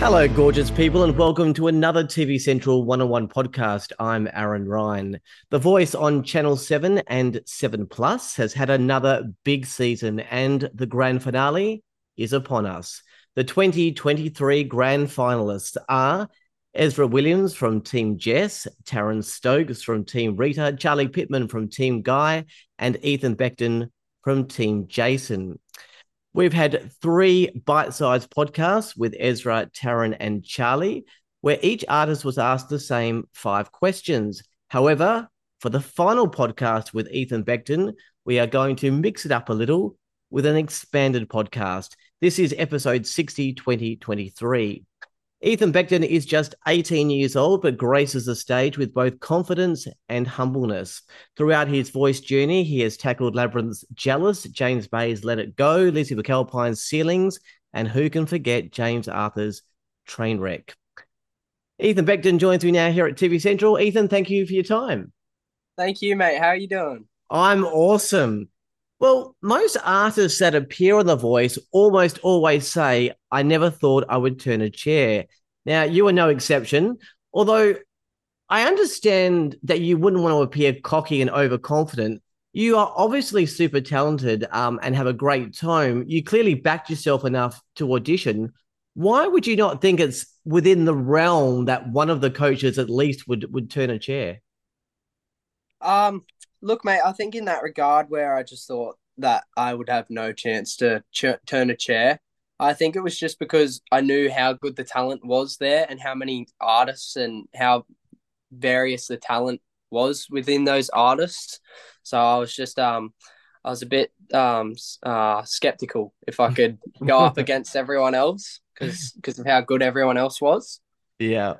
Hello, gorgeous people, and welcome to another TV Central one on one podcast. I'm Aaron Ryan. The voice on Channel 7 and 7 Plus has had another big season, and the grand finale is upon us. The 2023 grand finalists are Ezra Williams from Team Jess, Taryn Stokes from Team Rita, Charlie Pittman from Team Guy, and Ethan Beckton from Team Jason. We've had three bite sized podcasts with Ezra, Taryn, and Charlie, where each artist was asked the same five questions. However, for the final podcast with Ethan Beckton, we are going to mix it up a little with an expanded podcast. This is episode 60 2023. Ethan Beckton is just 18 years old, but graces the stage with both confidence and humbleness. Throughout his voice journey, he has tackled Labrinth's Jealous, James Bay's Let It Go, Lizzy McAlpine's Ceilings, and who can forget James Arthur's Trainwreck. Ethan Beckton joins me now here at TV Central. Ethan, thank you for your time. Thank you, mate. How are you doing? I'm awesome. Well, most artists that appear on The Voice almost always say, I never thought I would turn a chair. Now, you are no exception, although I understand that you wouldn't want to appear cocky and overconfident. You are obviously super talented um, and have a great tone. You clearly backed yourself enough to audition. Why would you not think it's within the realm that one of the coaches at least would would turn a chair? Um, Look, mate, I think in that regard where I just thought that I would have no chance to ch- turn a chair, I think it was just because I knew how good the talent was there and how many artists and how various the talent was within those artists. So I was just um I was a bit um uh skeptical if I could go up against everyone else because because of how good everyone else was. Yeah.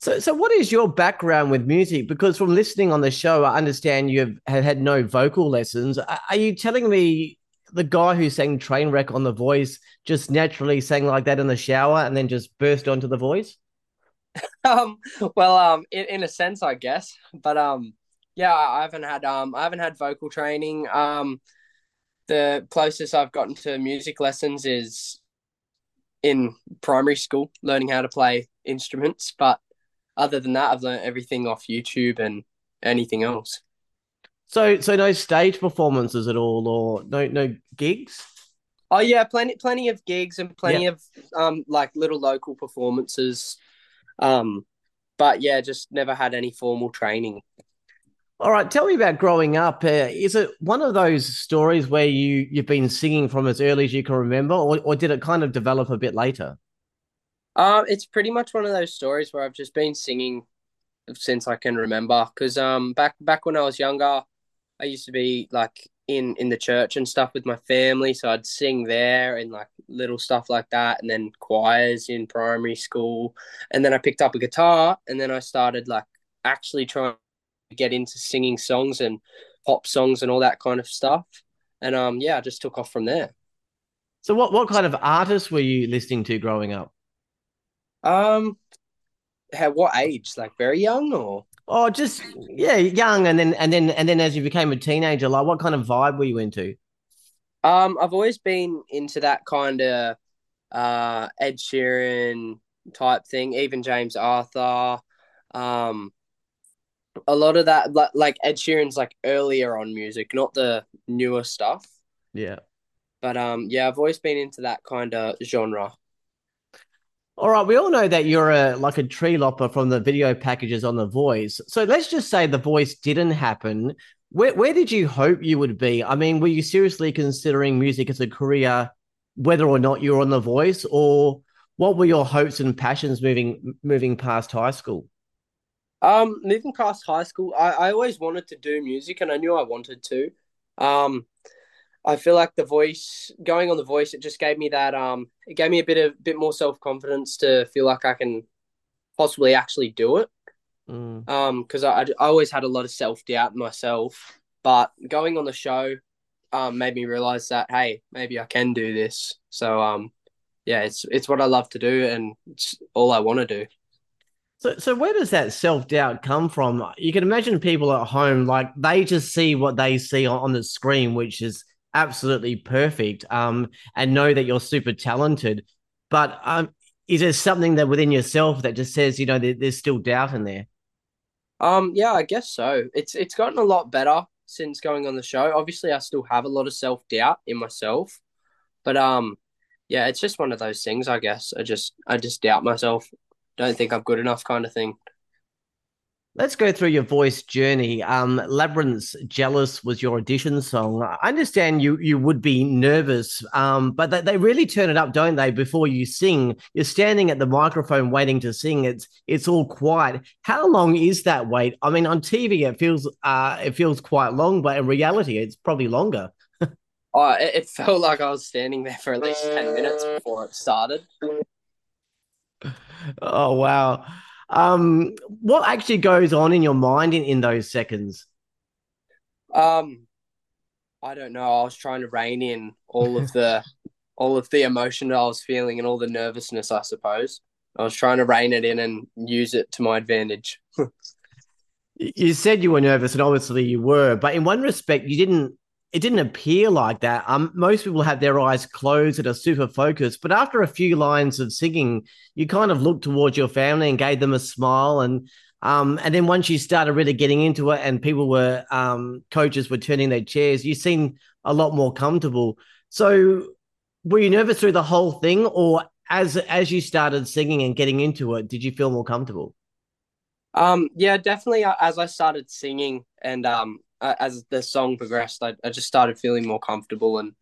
So, so what is your background with music? Because from listening on the show, I understand you have had no vocal lessons. Are you telling me the guy who sang Trainwreck on The Voice just naturally sang like that in the shower and then just burst onto The Voice? um, well, um, in, in a sense, I guess, but um, yeah, I haven't had um, I haven't had vocal training. Um, the closest I've gotten to music lessons is in primary school, learning how to play instruments, but other than that, I've learned everything off YouTube and anything else. So, so no stage performances at all, or no no gigs? Oh yeah, plenty plenty of gigs and plenty of um like little local performances. Um, but yeah, just never had any formal training. All right, tell me about growing up. Uh, is it one of those stories where you you've been singing from as early as you can remember, or or did it kind of develop a bit later? Um, it's pretty much one of those stories where I've just been singing since I can remember. Because um, back back when I was younger, I used to be like in in the church and stuff with my family, so I'd sing there and like little stuff like that, and then choirs in primary school, and then I picked up a guitar, and then I started like actually trying to get into singing songs and pop songs and all that kind of stuff, and um, yeah, I just took off from there. So, what what kind of artists were you listening to growing up? Um, at what age? Like very young or? Oh, just yeah, young, and then and then and then as you became a teenager, like what kind of vibe were you into? Um, I've always been into that kind of uh Ed Sheeran type thing, even James Arthur. Um, a lot of that, like like Ed Sheeran's like earlier on music, not the newer stuff. Yeah. But um, yeah, I've always been into that kind of genre. All right, we all know that you're a like a tree lopper from the video packages on The Voice. So let's just say The Voice didn't happen. Where where did you hope you would be? I mean, were you seriously considering music as a career, whether or not you were on The Voice, or what were your hopes and passions moving moving past high school? Um, moving past high school, I, I always wanted to do music, and I knew I wanted to. Um, I feel like the voice going on the voice it just gave me that um it gave me a bit of bit more self confidence to feel like I can possibly actually do it. Mm. Um, because I, I always had a lot of self doubt myself, but going on the show um made me realize that hey maybe I can do this. So um yeah it's it's what I love to do and it's all I want to do. So, so where does that self doubt come from? You can imagine people at home, like they just see what they see on, on the screen, which is absolutely perfect um, and know that you're super talented. But um, is there something that within yourself that just says, you know, there, there's still doubt in there? Um, yeah, I guess so. It's it's gotten a lot better since going on the show. Obviously, I still have a lot of self doubt in myself, but um, yeah, it's just one of those things. I guess I just I just doubt myself. Don't think I'm good enough, kind of thing. Let's go through your voice journey. Um, Labrinth's "Jealous" was your audition song. I understand you you would be nervous, um, but they, they really turn it up, don't they? Before you sing, you're standing at the microphone waiting to sing. It's it's all quiet. How long is that wait? I mean, on TV it feels uh it feels quite long, but in reality, it's probably longer. oh, it, it felt like I was standing there for at least ten minutes before it started. Oh wow. Um, what actually goes on in your mind in, in those seconds? Um, I don't know. I was trying to rein in all of the all of the emotion that I was feeling and all the nervousness. I suppose I was trying to rein it in and use it to my advantage. you said you were nervous, and obviously you were, but in one respect, you didn't it didn't appear like that. Um, most people have their eyes closed and are super focused, but after a few lines of singing, you kind of looked towards your family and gave them a smile, and um, and then once you started really getting into it, and people were um, coaches were turning their chairs, you seemed a lot more comfortable. So, were you nervous through the whole thing, or as as you started singing and getting into it, did you feel more comfortable? Um, yeah, definitely. Uh, as I started singing and um, as the song progressed, I, I just started feeling more comfortable and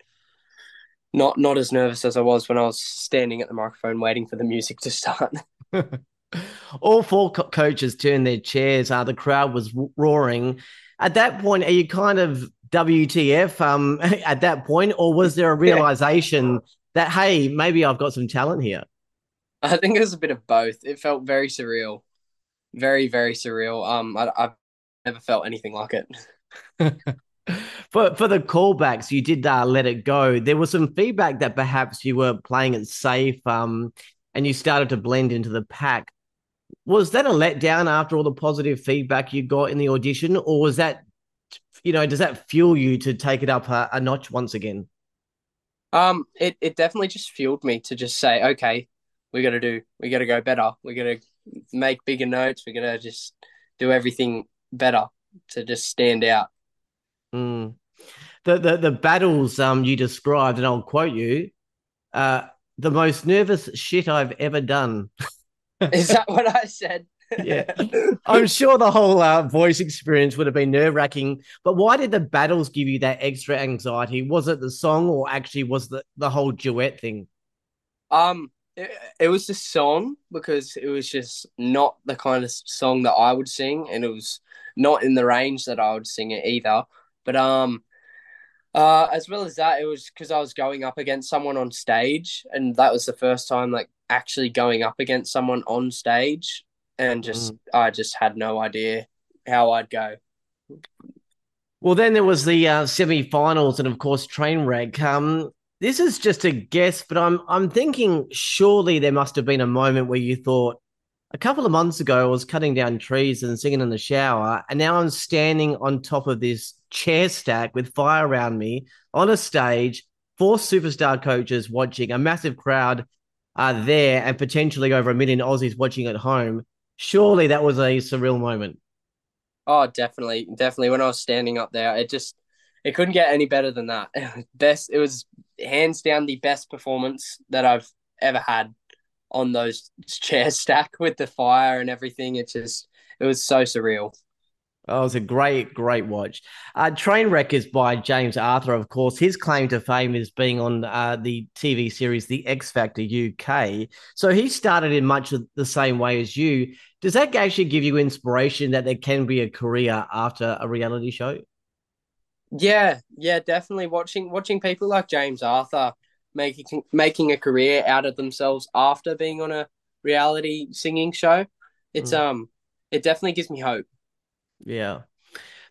not not as nervous as I was when I was standing at the microphone waiting for the music to start. All four co- coaches turned their chairs. Uh, the crowd was roaring. At that point, are you kind of WTF um, at that point, or was there a realization yeah. that hey, maybe I've got some talent here? I think it was a bit of both. It felt very surreal, very very surreal. Um, I, I've never felt anything like it. for for the callbacks, you did uh, let it go. There was some feedback that perhaps you were playing it safe, um, and you started to blend into the pack. Was that a letdown after all the positive feedback you got in the audition, or was that, you know, does that fuel you to take it up a, a notch once again? Um, it it definitely just fueled me to just say, okay, we got to do, we got to go better, we got to make bigger notes, we got to just do everything better to just stand out. Mm. The, the the battles um you described, and I'll quote you, uh, the most nervous shit I've ever done. Is that what I said? yeah, I'm sure the whole uh, voice experience would have been nerve wracking. But why did the battles give you that extra anxiety? Was it the song, or actually was the the whole duet thing? Um, it, it was the song because it was just not the kind of song that I would sing, and it was not in the range that I would sing it either. But um, uh, as well as that, it was because I was going up against someone on stage, and that was the first time like actually going up against someone on stage, and just mm. I just had no idea how I'd go. Well, then there was the uh, semi-finals, and of course, Trainwreck. Um, this is just a guess, but I'm I'm thinking surely there must have been a moment where you thought, a couple of months ago, I was cutting down trees and singing in the shower, and now I'm standing on top of this chair stack with fire around me on a stage, four superstar coaches watching, a massive crowd uh, there, and potentially over a million Aussies watching at home. Surely that was a surreal moment. Oh, definitely, definitely. When I was standing up there, it just it couldn't get any better than that. Best, it was hands down the best performance that I've ever had on those chairs stack with the fire and everything. It just it was so surreal. Oh, it was a great, great watch. Uh, Trainwreck is by James Arthur, of course. His claim to fame is being on uh, the TV series The X Factor UK. So he started in much of the same way as you. Does that actually give you inspiration that there can be a career after a reality show? Yeah, yeah, definitely. Watching watching people like James Arthur making making a career out of themselves after being on a reality singing show. It's mm. um it definitely gives me hope. Yeah.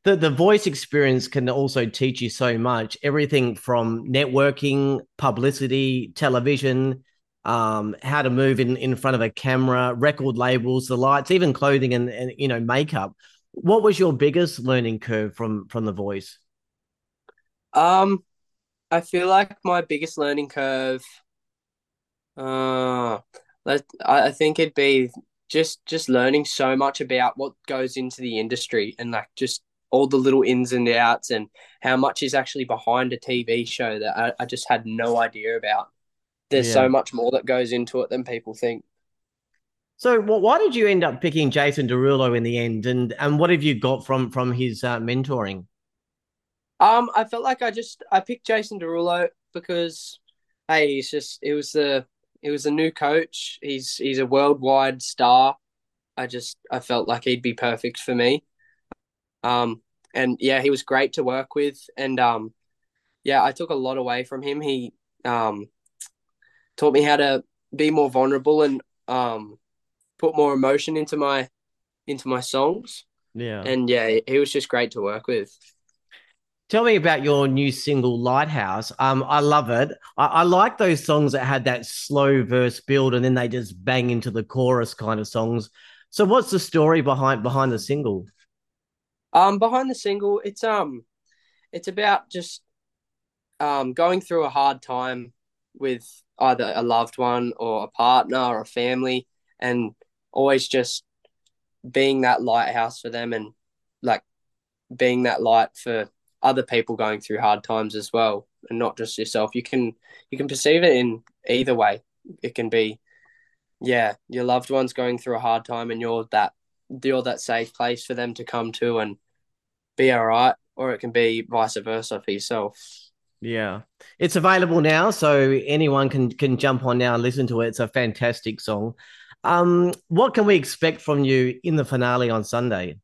The the voice experience can also teach you so much. Everything from networking, publicity, television, um, how to move in, in front of a camera, record labels, the lights, even clothing and, and you know, makeup. What was your biggest learning curve from from the voice? Um, I feel like my biggest learning curve. Uh, let I think it'd be just just learning so much about what goes into the industry and like just all the little ins and outs and how much is actually behind a TV show that I, I just had no idea about. There's yeah. so much more that goes into it than people think. So, well, why did you end up picking Jason Derulo in the end, and and what have you got from from his uh, mentoring? Um, I felt like I just I picked Jason Derulo because hey, he's just it was the it was a new coach. He's he's a worldwide star. I just I felt like he'd be perfect for me. Um, and yeah, he was great to work with, and um, yeah, I took a lot away from him. He um, taught me how to be more vulnerable and um, put more emotion into my into my songs. Yeah, and yeah, he was just great to work with. Tell me about your new single Lighthouse. Um, I love it. I, I, like those songs that had that slow verse build and then they just bang into the chorus kind of songs. So what's the story behind behind the single? Um, behind the single, it's um it's about just um going through a hard time with either a loved one or a partner or a family and always just being that lighthouse for them and like being that light for other people going through hard times as well and not just yourself. You can you can perceive it in either way. It can be yeah your loved ones going through a hard time and you're that you're that safe place for them to come to and be all right or it can be vice versa for yourself. Yeah. It's available now so anyone can can jump on now and listen to it. It's a fantastic song. Um what can we expect from you in the finale on sunday?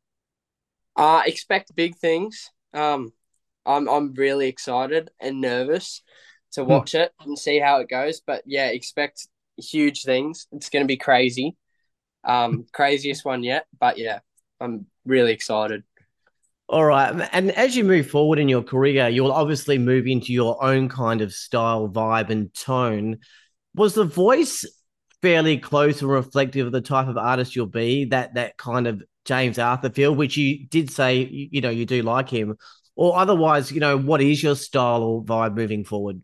Uh expect big things. Um I'm I'm really excited and nervous to hmm. watch it and see how it goes. But yeah, expect huge things. It's going to be crazy, um, craziest one yet. But yeah, I'm really excited. All right, and as you move forward in your career, you'll obviously move into your own kind of style, vibe, and tone. Was the voice fairly close and reflective of the type of artist you'll be? That that kind of James Arthur feel, which you did say you, you know you do like him, or otherwise, you know, what is your style or vibe moving forward?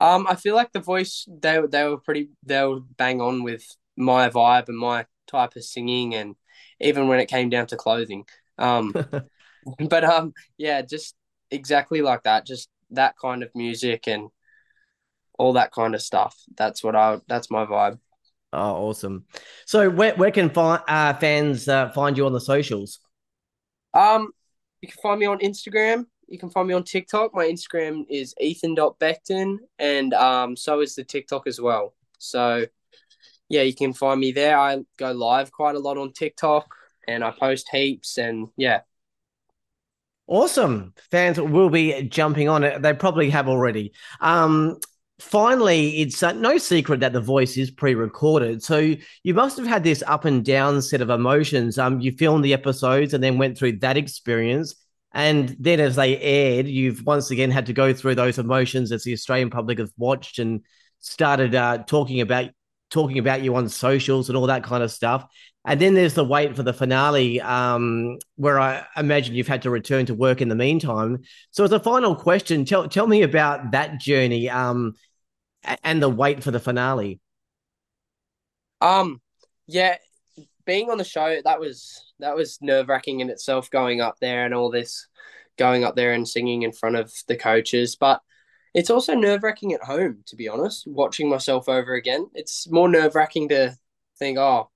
Um, I feel like the voice they they were pretty they were bang on with my vibe and my type of singing, and even when it came down to clothing. Um, but um, yeah, just exactly like that, just that kind of music and all that kind of stuff. That's what I. That's my vibe. Oh, awesome! So, where where can fi- uh, fans uh, find you on the socials? Um, you can find me on Instagram. You can find me on TikTok. My Instagram is ethan.beckton, and um, so is the TikTok as well. So, yeah, you can find me there. I go live quite a lot on TikTok, and I post heaps, and yeah. Awesome. Fans will be jumping on it. They probably have already. Um, finally, it's uh, no secret that the voice is pre-recorded. So you must have had this up and down set of emotions. Um, you filmed the episodes and then went through that experience. And then as they aired, you've once again had to go through those emotions as the Australian public have watched and started uh, talking about talking about you on socials and all that kind of stuff. And then there's the wait for the finale, um, where I imagine you've had to return to work in the meantime. So, as a final question, tell tell me about that journey um, and the wait for the finale. Um, yeah, being on the show that was that was nerve wracking in itself, going up there and all this, going up there and singing in front of the coaches, but. It's also nerve wracking at home, to be honest, watching myself over again. It's more nerve wracking to think, oh,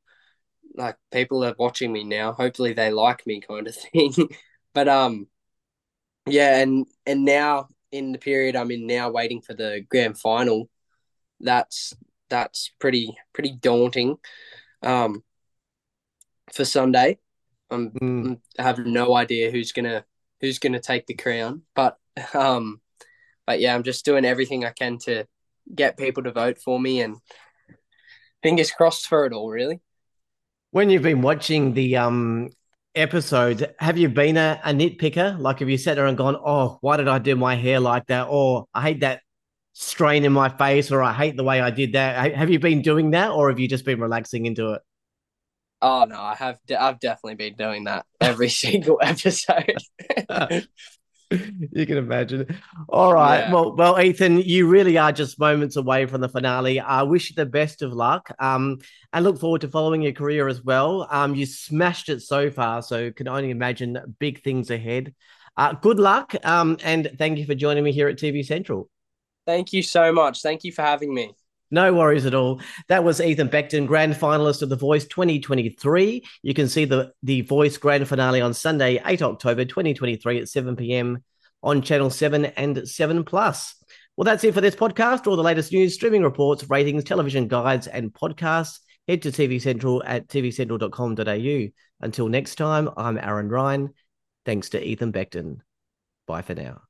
like people are watching me now. Hopefully they like me kind of thing. but um yeah, and and now in the period I'm in now waiting for the grand final, that's that's pretty pretty daunting. Um for Sunday. I'm, mm. I have no idea who's gonna who's gonna take the crown. But um but yeah, I'm just doing everything I can to get people to vote for me and fingers crossed for it all really. When you've been watching the um episodes, have you been a, a nitpicker? Like, have you sat there and gone, "Oh, why did I do my hair like that?" Or I hate that strain in my face, or I hate the way I did that. Have you been doing that, or have you just been relaxing into it? Oh no, I have. De- I've definitely been doing that every single episode. you can imagine. All right. Yeah. Well, well, Ethan, you really are just moments away from the finale. I wish you the best of luck. Um, and look forward to following your career as well. Um, you smashed it so far, so can only imagine big things ahead. Uh, good luck. Um, and thank you for joining me here at TV Central. Thank you so much. Thank you for having me. No worries at all. That was Ethan Beckton, grand finalist of The Voice 2023. You can see the, the Voice grand finale on Sunday, 8 October 2023 at 7 p.m. on Channel 7 and 7 Plus. Well, that's it for this podcast. All the latest news, streaming reports, ratings, television guides, and podcasts. Head to TV Central at tvcentral.com.au. Until next time, I'm Aaron Ryan. Thanks to Ethan Beckton. Bye for now.